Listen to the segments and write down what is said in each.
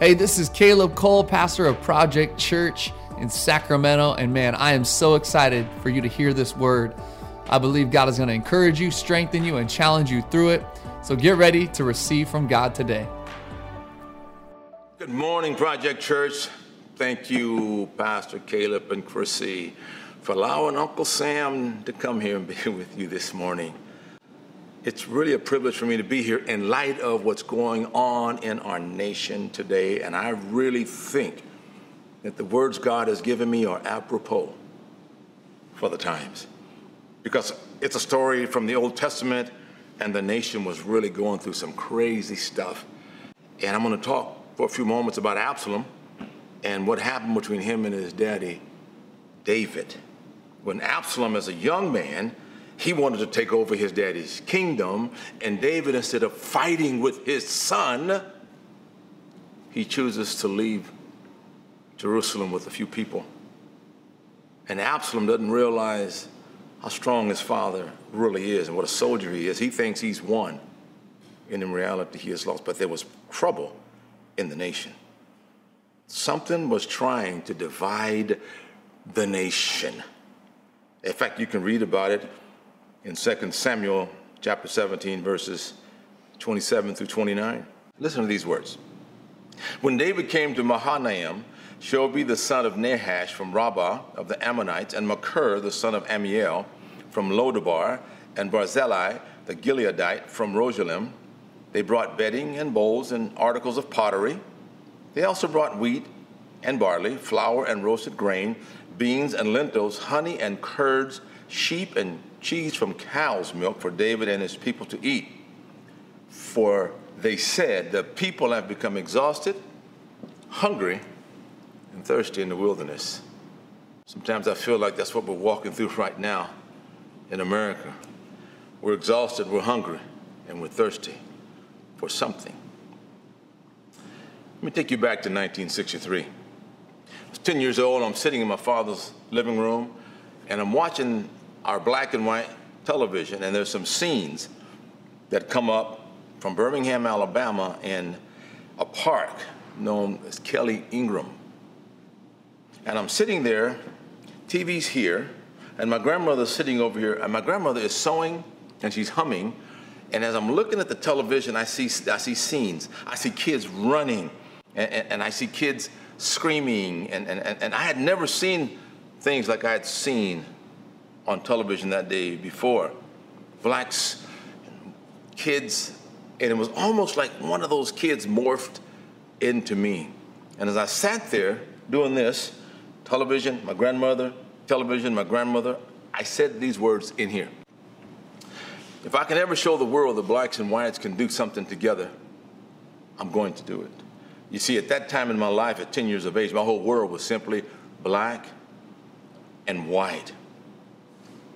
Hey, this is Caleb Cole, pastor of Project Church in Sacramento. And man, I am so excited for you to hear this word. I believe God is going to encourage you, strengthen you, and challenge you through it. So get ready to receive from God today. Good morning, Project Church. Thank you, Pastor Caleb and Chrissy, for allowing Uncle Sam to come here and be with you this morning. It's really a privilege for me to be here in light of what's going on in our nation today. And I really think that the words God has given me are apropos for the times. Because it's a story from the Old Testament, and the nation was really going through some crazy stuff. And I'm going to talk for a few moments about Absalom and what happened between him and his daddy, David. When Absalom, as a young man, he wanted to take over his daddy's kingdom, and David, instead of fighting with his son, he chooses to leave Jerusalem with a few people. And Absalom doesn't realize how strong his father really is and what a soldier he is. He thinks he's won, and in reality, he has lost. But there was trouble in the nation. Something was trying to divide the nation. In fact, you can read about it in 2 Samuel chapter 17, verses 27 through 29. Listen to these words. When David came to Mahanaim, Shobi the son of Nahash from Rabbah of the Ammonites, and Makir the son of Amiel from Lodabar, and Barzillai the Gileadite from Rogelim, they brought bedding and bowls and articles of pottery. They also brought wheat and barley, flour and roasted grain, beans and lentils, honey and curds, sheep and cheese from cow's milk for David and his people to eat. For they said, The people have become exhausted, hungry, and thirsty in the wilderness. Sometimes I feel like that's what we're walking through right now in America. We're exhausted, we're hungry, and we're thirsty for something. Let me take you back to 1963. I was 10 years old, I'm sitting in my father's living room, and I'm watching our black and white television, and there's some scenes that come up from Birmingham, Alabama, in a park known as Kelly Ingram. And I'm sitting there, TV's here, and my grandmother's sitting over here, and my grandmother is sewing and she's humming. And as I'm looking at the television, I see, I see scenes. I see kids running, and, and, and I see kids screaming. And, and, and I had never seen things like I had seen on television that day before. Blacks, kids, and it was almost like one of those kids morphed into me. And as I sat there doing this, television, my grandmother, television, my grandmother, I said these words in here. If I can ever show the world that blacks and whites can do something together, I'm going to do it. You see, at that time in my life, at 10 years of age, my whole world was simply black and white.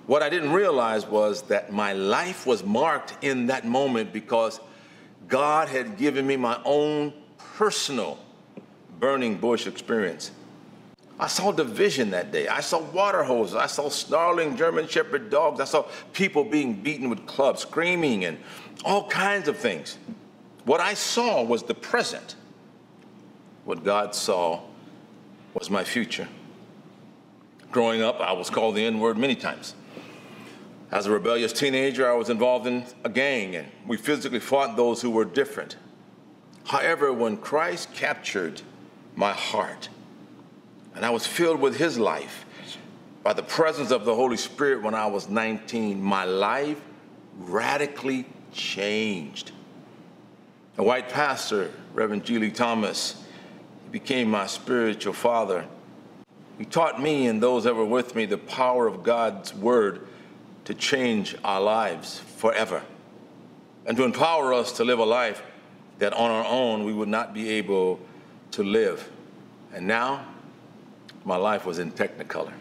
What I didn't realize was that my life was marked in that moment because God had given me my own personal burning bush experience. I saw division that day. I saw water hoses. I saw snarling German Shepherd dogs. I saw people being beaten with clubs, screaming, and all kinds of things. What I saw was the present. What God saw was my future. Growing up, I was called the N word many times. As a rebellious teenager, I was involved in a gang, and we physically fought those who were different. However, when Christ captured my heart, and I was filled with his life by the presence of the Holy Spirit when I was 19, my life radically changed. A white pastor, Reverend G. Lee Thomas, became my spiritual father. He taught me and those that were with me the power of God's word to change our lives forever and to empower us to live a life that on our own we would not be able to live. And now, my life was in technicolor.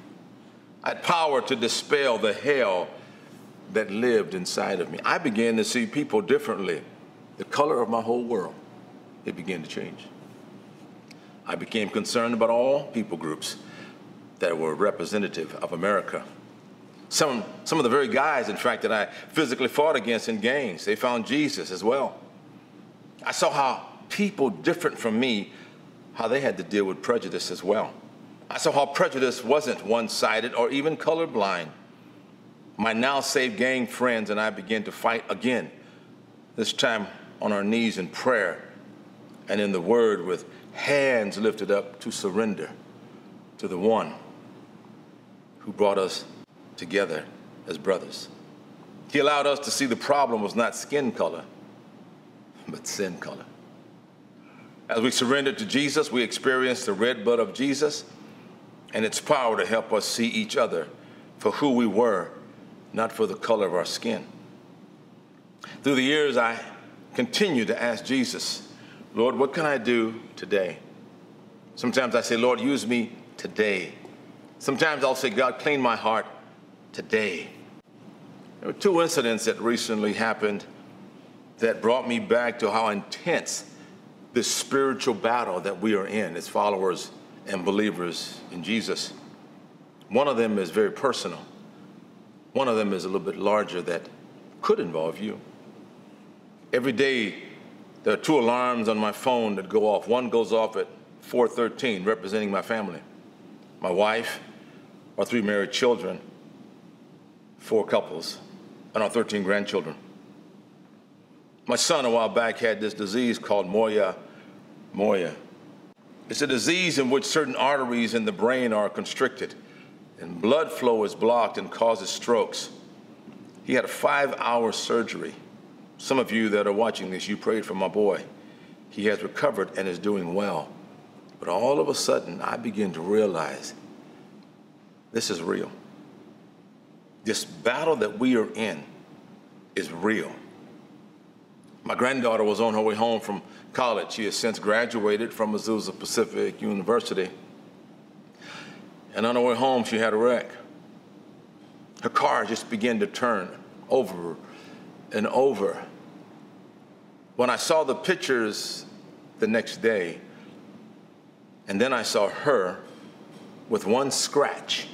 I had power to dispel the hell that lived inside of me. I began to see people differently. The color of my whole world, it began to change. I became concerned about all people groups that were representative of America. Some, some of the very guys, in fact, that I physically fought against in gangs, they found Jesus as well. I saw how people different from me how they had to deal with prejudice as well. I saw how prejudice wasn't one sided or even colorblind. My now saved gang friends and I began to fight again, this time on our knees in prayer and in the word with hands lifted up to surrender to the one who brought us together as brothers. He allowed us to see the problem was not skin color, but sin color. As we surrendered to Jesus, we experienced the red blood of Jesus and its power to help us see each other for who we were, not for the color of our skin. Through the years, I continued to ask Jesus, Lord, what can I do today? Sometimes I say, Lord, use me today. Sometimes I'll say, God, clean my heart today. There were two incidents that recently happened that brought me back to how intense this spiritual battle that we are in as followers and believers in Jesus. One of them is very personal. One of them is a little bit larger that could involve you. Every day, there are two alarms on my phone that go off. One goes off at 413, representing my family, my wife, our three married children, four couples, and our 13 grandchildren. My son, a while back, had this disease called Moya Moya. It's a disease in which certain arteries in the brain are constricted and blood flow is blocked and causes strokes. He had a five hour surgery. Some of you that are watching this, you prayed for my boy. He has recovered and is doing well. But all of a sudden, I begin to realize this is real. This battle that we are in is real. My granddaughter was on her way home from college. She has since graduated from Azusa Pacific University. And on her way home, she had a wreck. Her car just began to turn over and over. When I saw the pictures the next day, and then I saw her with one scratch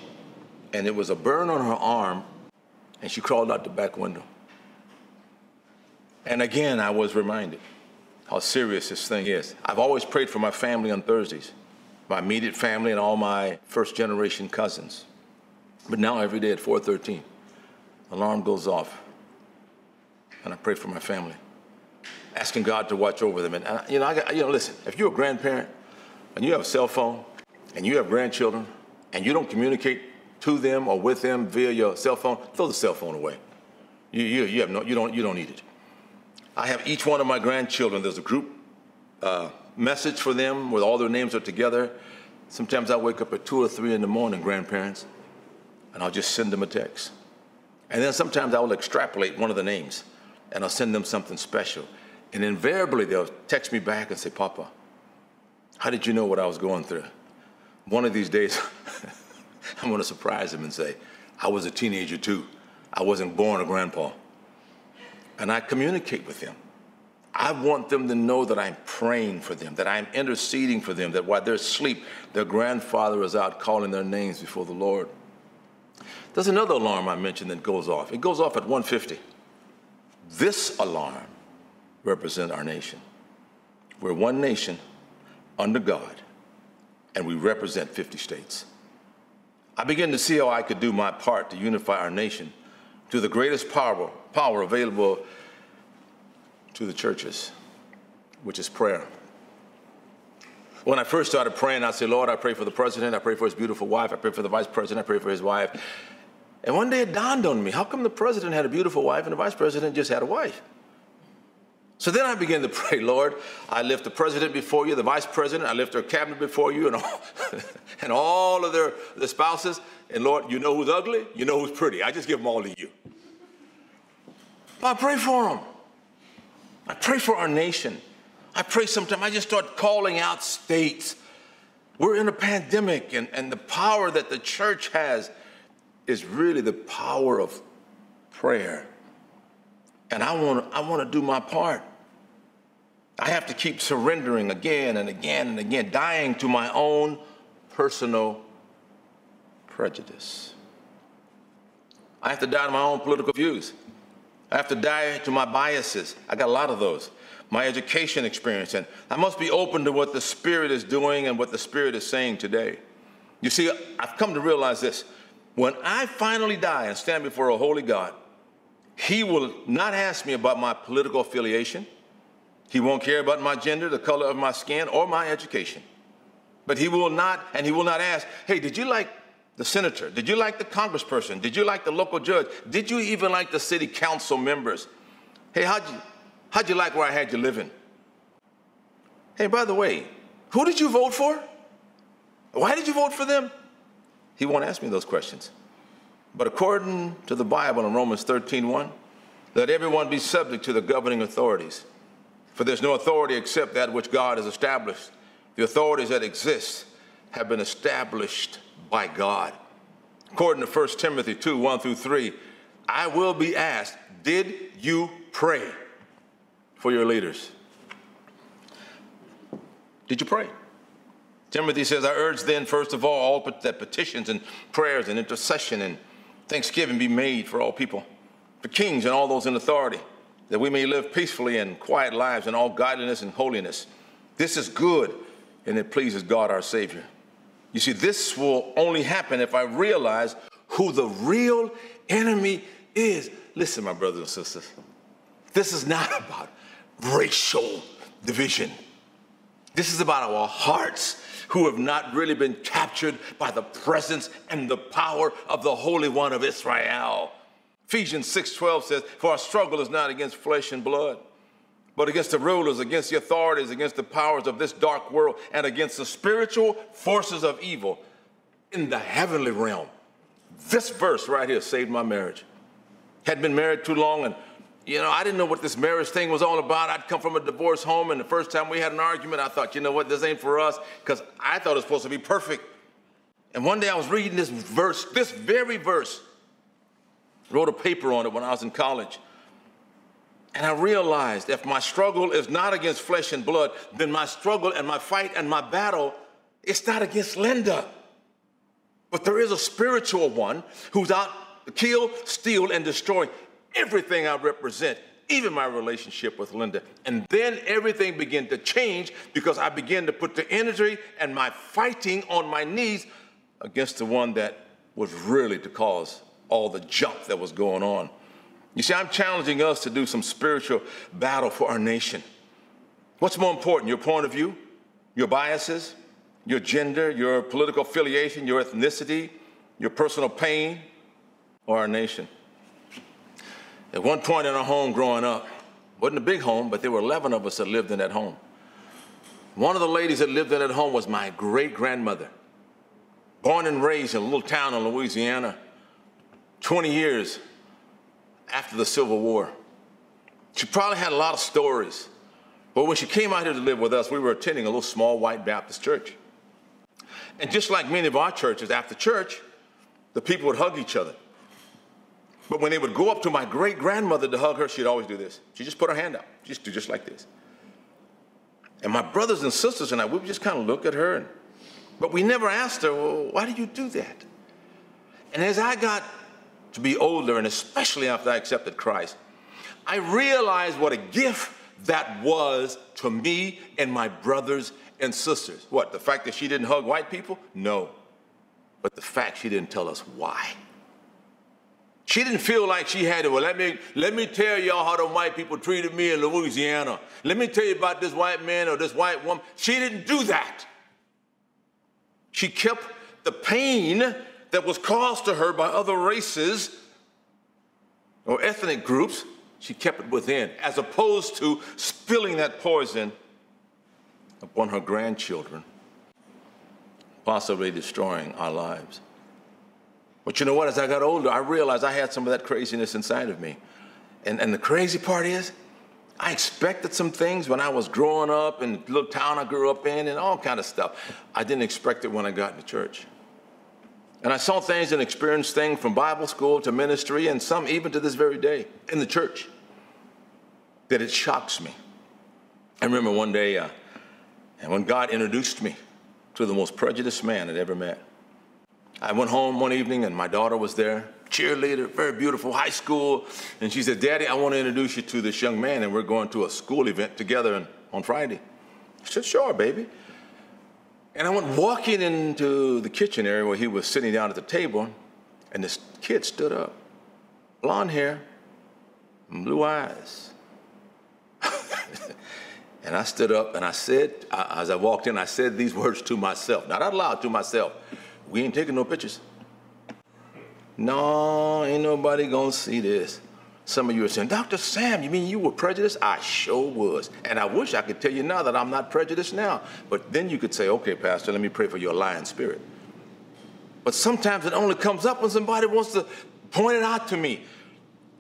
and it was a burn on her arm, and she crawled out the back window. And again, I was reminded how serious this thing is. I've always prayed for my family on Thursdays, my immediate family and all my first generation cousins. But now every day at 4:13, alarm goes off, and I pray for my family, asking God to watch over them. And you know, I you know, listen, if you're a grandparent and you have a cell phone and you have grandchildren and you don't communicate to them or with them via your cell phone, throw the cell phone away. You, you, you, have no, you, don't, you don't need it. I have each one of my grandchildren, there's a group uh, message for them where all their names are together. Sometimes I wake up at 2 or 3 in the morning, grandparents, and I'll just send them a text. And then sometimes I will extrapolate one of the names and I'll send them something special. And invariably they'll text me back and say, Papa, how did you know what I was going through? One of these days, I'm going to surprise him and say, I was a teenager too. I wasn't born a grandpa. And I communicate with them. I want them to know that I'm praying for them, that I'm interceding for them, that while they're asleep, their grandfather is out calling their names before the Lord. There's another alarm I mentioned that goes off. It goes off at 150. This alarm represents our nation. We're one nation under God, and we represent 50 states. I began to see how I could do my part to unify our nation to the greatest power, power available to the churches, which is prayer. When I first started praying, I said, Lord, I pray for the president, I pray for his beautiful wife, I pray for the vice president, I pray for his wife. And one day it dawned on me, how come the president had a beautiful wife and the vice president just had a wife? So then I began to pray, Lord, I lift the president before you, the vice president, I lift their cabinet before you, and all, and all of their the spouses. And Lord, you know who's ugly, you know who's pretty. I just give them all to you. I pray for them. I pray for our nation. I pray sometimes, I just start calling out states. We're in a pandemic, and, and the power that the church has is really the power of prayer. And I want I want to do my part. I have to keep surrendering again and again and again, dying to my own personal prejudice. I have to die to my own political views. I have to die to my biases. I got a lot of those. my education experience, and I must be open to what the Spirit is doing and what the Spirit is saying today. You see, I've come to realize this. When I finally die and stand before a holy God, He will not ask me about my political affiliation. He won't care about my gender, the color of my skin, or my education. But He will not, and He will not ask, hey, did you like the senator? Did you like the congressperson? Did you like the local judge? Did you even like the city council members? Hey, how'd you, how'd you like where I had you living? Hey, by the way, who did you vote for? Why did you vote for them? He won't ask me those questions. But according to the Bible in Romans 13 1, let everyone be subject to the governing authorities. For there's no authority except that which God has established. The authorities that exist have been established by God. According to 1 Timothy 2 1 through 3, I will be asked, Did you pray for your leaders? Did you pray? Timothy says, I urge then, first of all, all that petitions and prayers and intercession and thanksgiving be made for all people, for kings and all those in authority, that we may live peacefully and quiet lives in all godliness and holiness. This is good and it pleases God our Savior. You see, this will only happen if I realize who the real enemy is. Listen, my brothers and sisters, this is not about racial division. This is about our hearts who have not really been captured by the presence and the power of the Holy One of Israel. Ephesians 6:12 says, "For our struggle is not against flesh and blood, but against the rulers, against the authorities, against the powers of this dark world, and against the spiritual forces of evil in the heavenly realm." This verse right here saved my marriage. Had been married too long and you know, I didn't know what this marriage thing was all about. I'd come from a divorce home, and the first time we had an argument, I thought, you know what, this ain't for us, because I thought it was supposed to be perfect. And one day I was reading this verse, this very verse, wrote a paper on it when I was in college. And I realized if my struggle is not against flesh and blood, then my struggle and my fight and my battle, it's not against Linda. But there is a spiritual one who's out to kill, steal, and destroy everything I represent, even my relationship with Linda. And then everything began to change because I began to put the energy and my fighting on my knees against the one that was really to cause all the junk that was going on. You see, I'm challenging us to do some spiritual battle for our nation. What's more important, your point of view, your biases, your gender, your political affiliation, your ethnicity, your personal pain, or our nation? At one point in our home growing up, wasn't a big home, but there were 11 of us that lived in that home. One of the ladies that lived in that home was my great grandmother, born and raised in a little town in Louisiana, 20 years after the Civil War. She probably had a lot of stories. But when she came out here to live with us, we were attending a little small white Baptist church. And just like many of our churches, after church, the people would hug each other. But when they would go up to my great grandmother to hug her, she'd always do this. She'd just put her hand up, just do just like this. And my brothers and sisters and I, we would just kind of look at her. And, but we never asked her, well, why do you do that? And as I got to be older, and especially after I accepted Christ, I realized what a gift that was to me and my brothers and sisters. What, the fact that she didn't hug white people? No. But the fact she didn't tell us why. She didn't feel like she had to, well, let me, let me tell y'all how the white people treated me in Louisiana. Let me tell you about this white man or this white woman. She didn't do that. She kept the pain that was caused to her by other races or ethnic groups, she kept it within, as opposed to spilling that poison upon her grandchildren, possibly destroying our lives. But you know what? As I got older, I realized I had some of that craziness inside of me. And, and the crazy part is, I expected some things when I was growing up in the little town I grew up in and all kind of stuff. I didn't expect it when I got into church. And I saw things and experienced things from Bible school to ministry and some even to this very day in the church that it shocks me. I remember one day uh, and when God introduced me to the most prejudiced man I'd ever met. I went home one evening and my daughter was there, cheerleader, very beautiful, high school. And she said, Daddy, I want to introduce you to this young man and we're going to a school event together on Friday. I said, Sure, baby. And I went walking into the kitchen area where he was sitting down at the table, and this kid stood up, blonde hair, blue eyes. and I stood up and I said, as I walked in, I said these words to myself, not out loud to myself. We ain't taking no pictures. No, ain't nobody gonna see this. Some of you are saying, Dr. Sam, you mean you were prejudiced? I sure was. And I wish I could tell you now that I'm not prejudiced now. But then you could say, okay, Pastor, let me pray for your lying spirit. But sometimes it only comes up when somebody wants to point it out to me.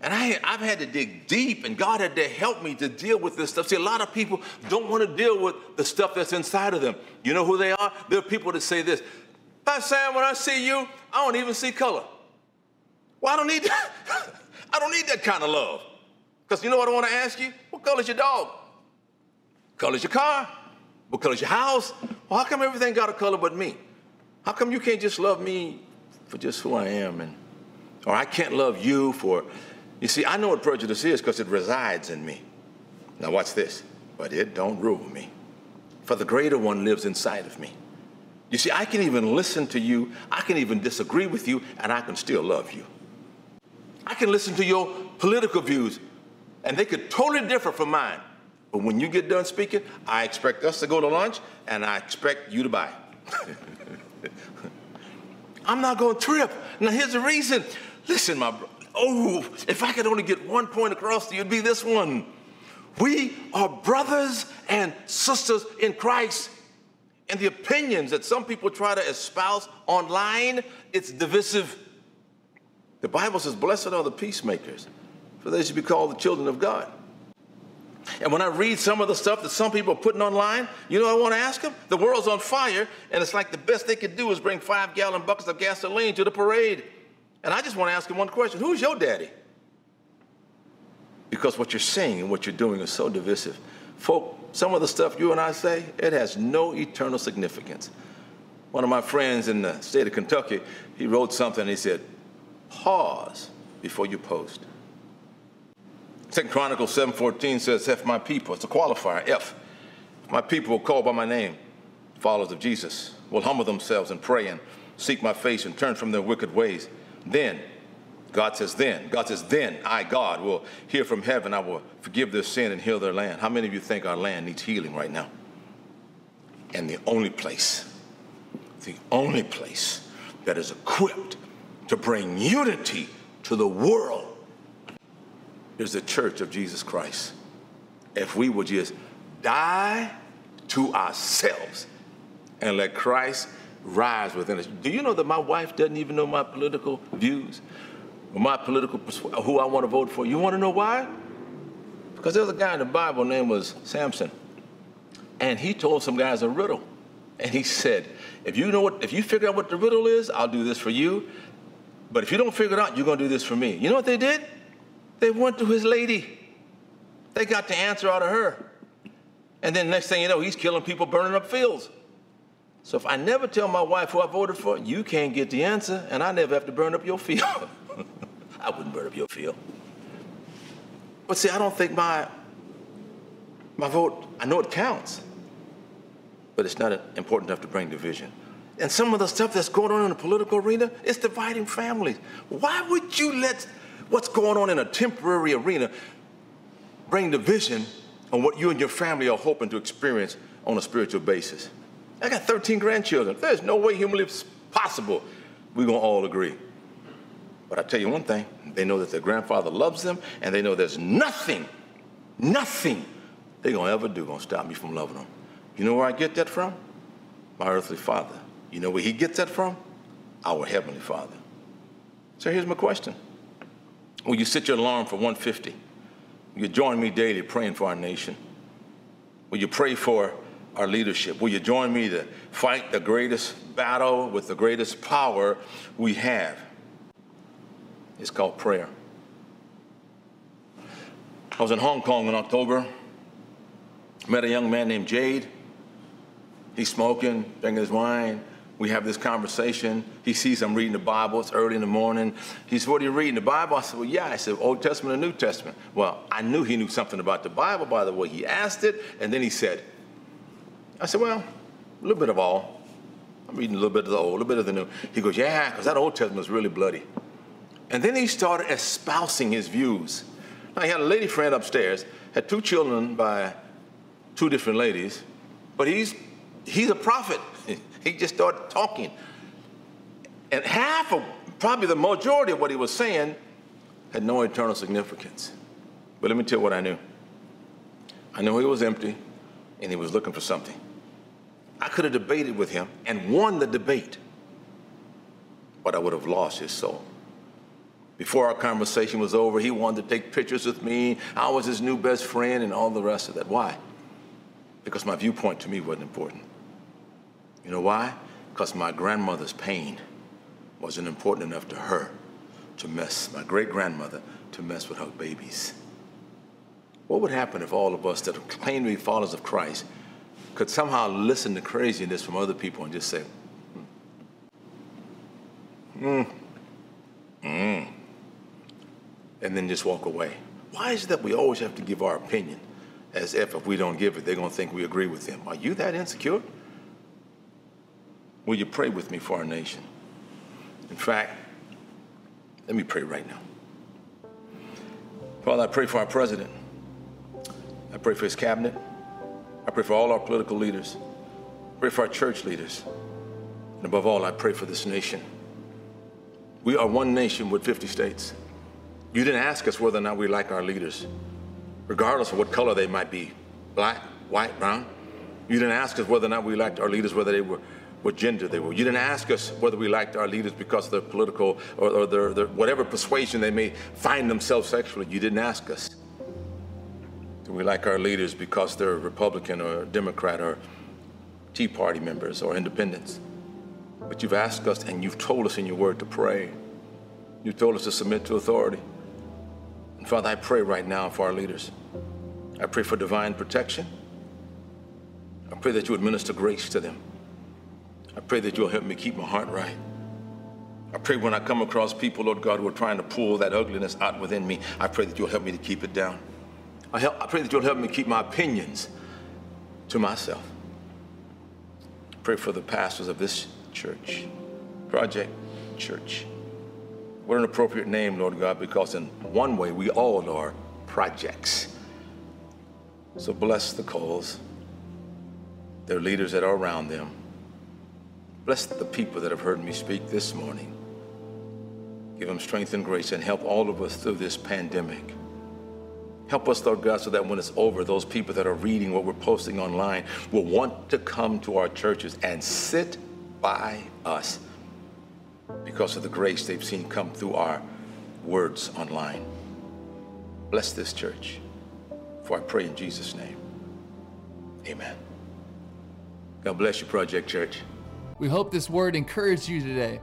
And I, I've had to dig deep, and God had to help me to deal with this stuff. See, a lot of people don't want to deal with the stuff that's inside of them. You know who they are? There are people that say this Pastor Sam, when I see you, I don't even see color. Well, I don't need that. I don't need that kind of love. Because you know what I want to ask you? What color is your dog? What color is your car? What color is your house? Well, how come everything got a color but me? How come you can't just love me for just who I am? And or I can't love you for you see, I know what prejudice is because it resides in me. Now watch this. But it don't rule me. For the greater one lives inside of me. You see, I can even listen to you, I can even disagree with you, and I can still love you. I can listen to your political views, and they could totally differ from mine. But when you get done speaking, I expect us to go to lunch, and I expect you to buy. I'm not going to trip. Now, here's the reason. Listen, my bro. Oh, if I could only get one point across to you, it'd be this one. We are brothers and sisters in Christ. And the opinions that some people try to espouse online, it's divisive. The Bible says, Blessed are the peacemakers, for they should be called the children of God. And when I read some of the stuff that some people are putting online, you know I want to ask them? The world's on fire, and it's like the best they could do is bring five gallon buckets of gasoline to the parade. And I just want to ask them one question Who's your daddy? Because what you're saying and what you're doing is so divisive. Folk, some of the stuff you and I say, it has no eternal significance. One of my friends in the state of Kentucky, he wrote something he said, pause before you post. Second Chronicles 7.14 says, if my people, it's a qualifier, if my people will call by my name, followers of Jesus, will humble themselves and pray and seek my face and turn from their wicked ways, then, God says, then, God says, then I, God, will hear from heaven. I will forgive their sin and heal their land. How many of you think our land needs healing right now? And the only place, the only place that is equipped to bring unity to the world is the church of Jesus Christ. If we would just die to ourselves and let Christ rise within us. Do you know that my wife doesn't even know my political views? Or my political who I want to vote for. You want to know why? Because there's a guy in the Bible name was Samson. And he told some guys a riddle. And he said, if you know what if you figure out what the riddle is, I'll do this for you. But if you don't figure it out, you're gonna do this for me. You know what they did? They went to his lady. They got the answer out of her. And then next thing you know, he's killing people, burning up fields. So if I never tell my wife who I voted for, you can't get the answer, and I never have to burn up your field. I wouldn't burn up your field. But see, I don't think my my vote, I know it counts, but it's not important enough to bring division. And some of the stuff that's going on in the political arena is dividing families. Why would you let what's going on in a temporary arena bring division on what you and your family are hoping to experience on a spiritual basis? I got 13 grandchildren. There's no way humanly possible we're going to all agree. But I tell you one thing they know that their grandfather loves them, and they know there's nothing, nothing they're going to ever do going to stop me from loving them. You know where I get that from? My earthly father. You know where he gets that from? Our heavenly father. So here's my question Will you set your alarm for 150? Will you join me daily praying for our nation? Will you pray for our leadership. Will you join me to fight the greatest battle with the greatest power we have? It's called prayer. I was in Hong Kong in October. Met a young man named Jade. He's smoking, drinking his wine, We have this conversation. He sees I'm reading the Bible. It's early in the morning. He said, What are you reading? The Bible? I said, Well, yeah. I said, Old Testament and New Testament. Well, I knew he knew something about the Bible by the way he asked it. And then he said, I said, Well, a little bit of all. I'm reading a little bit of the old, a little bit of the new. He goes, Yeah, because that Old Testament is really bloody. And then he started espousing his views. Now, he had a lady friend upstairs, had two children by two different ladies, but he's, he's a prophet. He just started talking. And half of, probably the majority of what he was saying had no eternal significance. But let me tell you what I knew. I knew he was empty and he was looking for something. I could have debated with him and won the debate, but I would have lost his soul. Before our conversation was over, he wanted to take pictures with me. I was his new best friend and all the rest of that. Why? Because my viewpoint to me wasn't important. You know why? Because my grandmother's pain wasn't important enough to her to mess, my great grandmother, to mess with her babies. What would happen if all of us that claim to be followers of Christ could somehow listen to craziness from other people and just say, hmm, hmm, and then just walk away? Why is it that we always have to give our opinion as if if we don't give it, they're going to think we agree with them? Are you that insecure? Will you pray with me for our nation? In fact, let me pray right now. Father, I pray for our president. I pray for his cabinet. I pray for all our political leaders. I pray for our church leaders. And above all, I pray for this nation. We are one nation with 50 states. You didn't ask us whether or not we like our leaders, regardless of what color they might be black, white, brown. You didn't ask us whether or not we liked our leaders, whether they were what gender they were. You didn't ask us whether we liked our leaders because of their political or, or their, their, whatever persuasion they may find themselves sexually. You didn't ask us. Do we like our leaders because they're Republican or Democrat or Tea Party members or independents? But you've asked us and you've told us in your word to pray. You've told us to submit to authority. And Father, I pray right now for our leaders. I pray for divine protection. I pray that you administer grace to them. I pray that you'll help me keep my heart right. I pray when I come across people, Lord God, who are trying to pull that ugliness out within me, I pray that you'll help me to keep it down. I, help, I pray that you'll help me keep my opinions to myself. I pray for the pastors of this church, Project Church. What an appropriate name, Lord God, because in one way we all are projects. So bless the Coles, their leaders that are around them. Bless the people that have heard me speak this morning. Give them strength and grace and help all of us through this pandemic. Help us, Lord God, so that when it's over, those people that are reading what we're posting online will want to come to our churches and sit by us because of the grace they've seen come through our words online. Bless this church. For I pray in Jesus' name. Amen. God bless you, Project Church. We hope this word encouraged you today.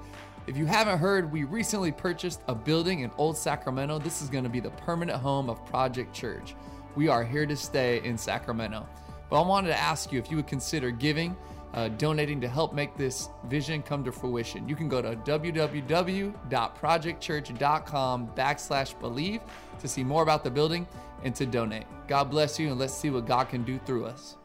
If you haven't heard, we recently purchased a building in Old Sacramento. This is going to be the permanent home of Project Church. We are here to stay in Sacramento. But I wanted to ask you if you would consider giving, uh, donating to help make this vision come to fruition. You can go to www.projectchurch.com backslash believe to see more about the building and to donate. God bless you, and let's see what God can do through us.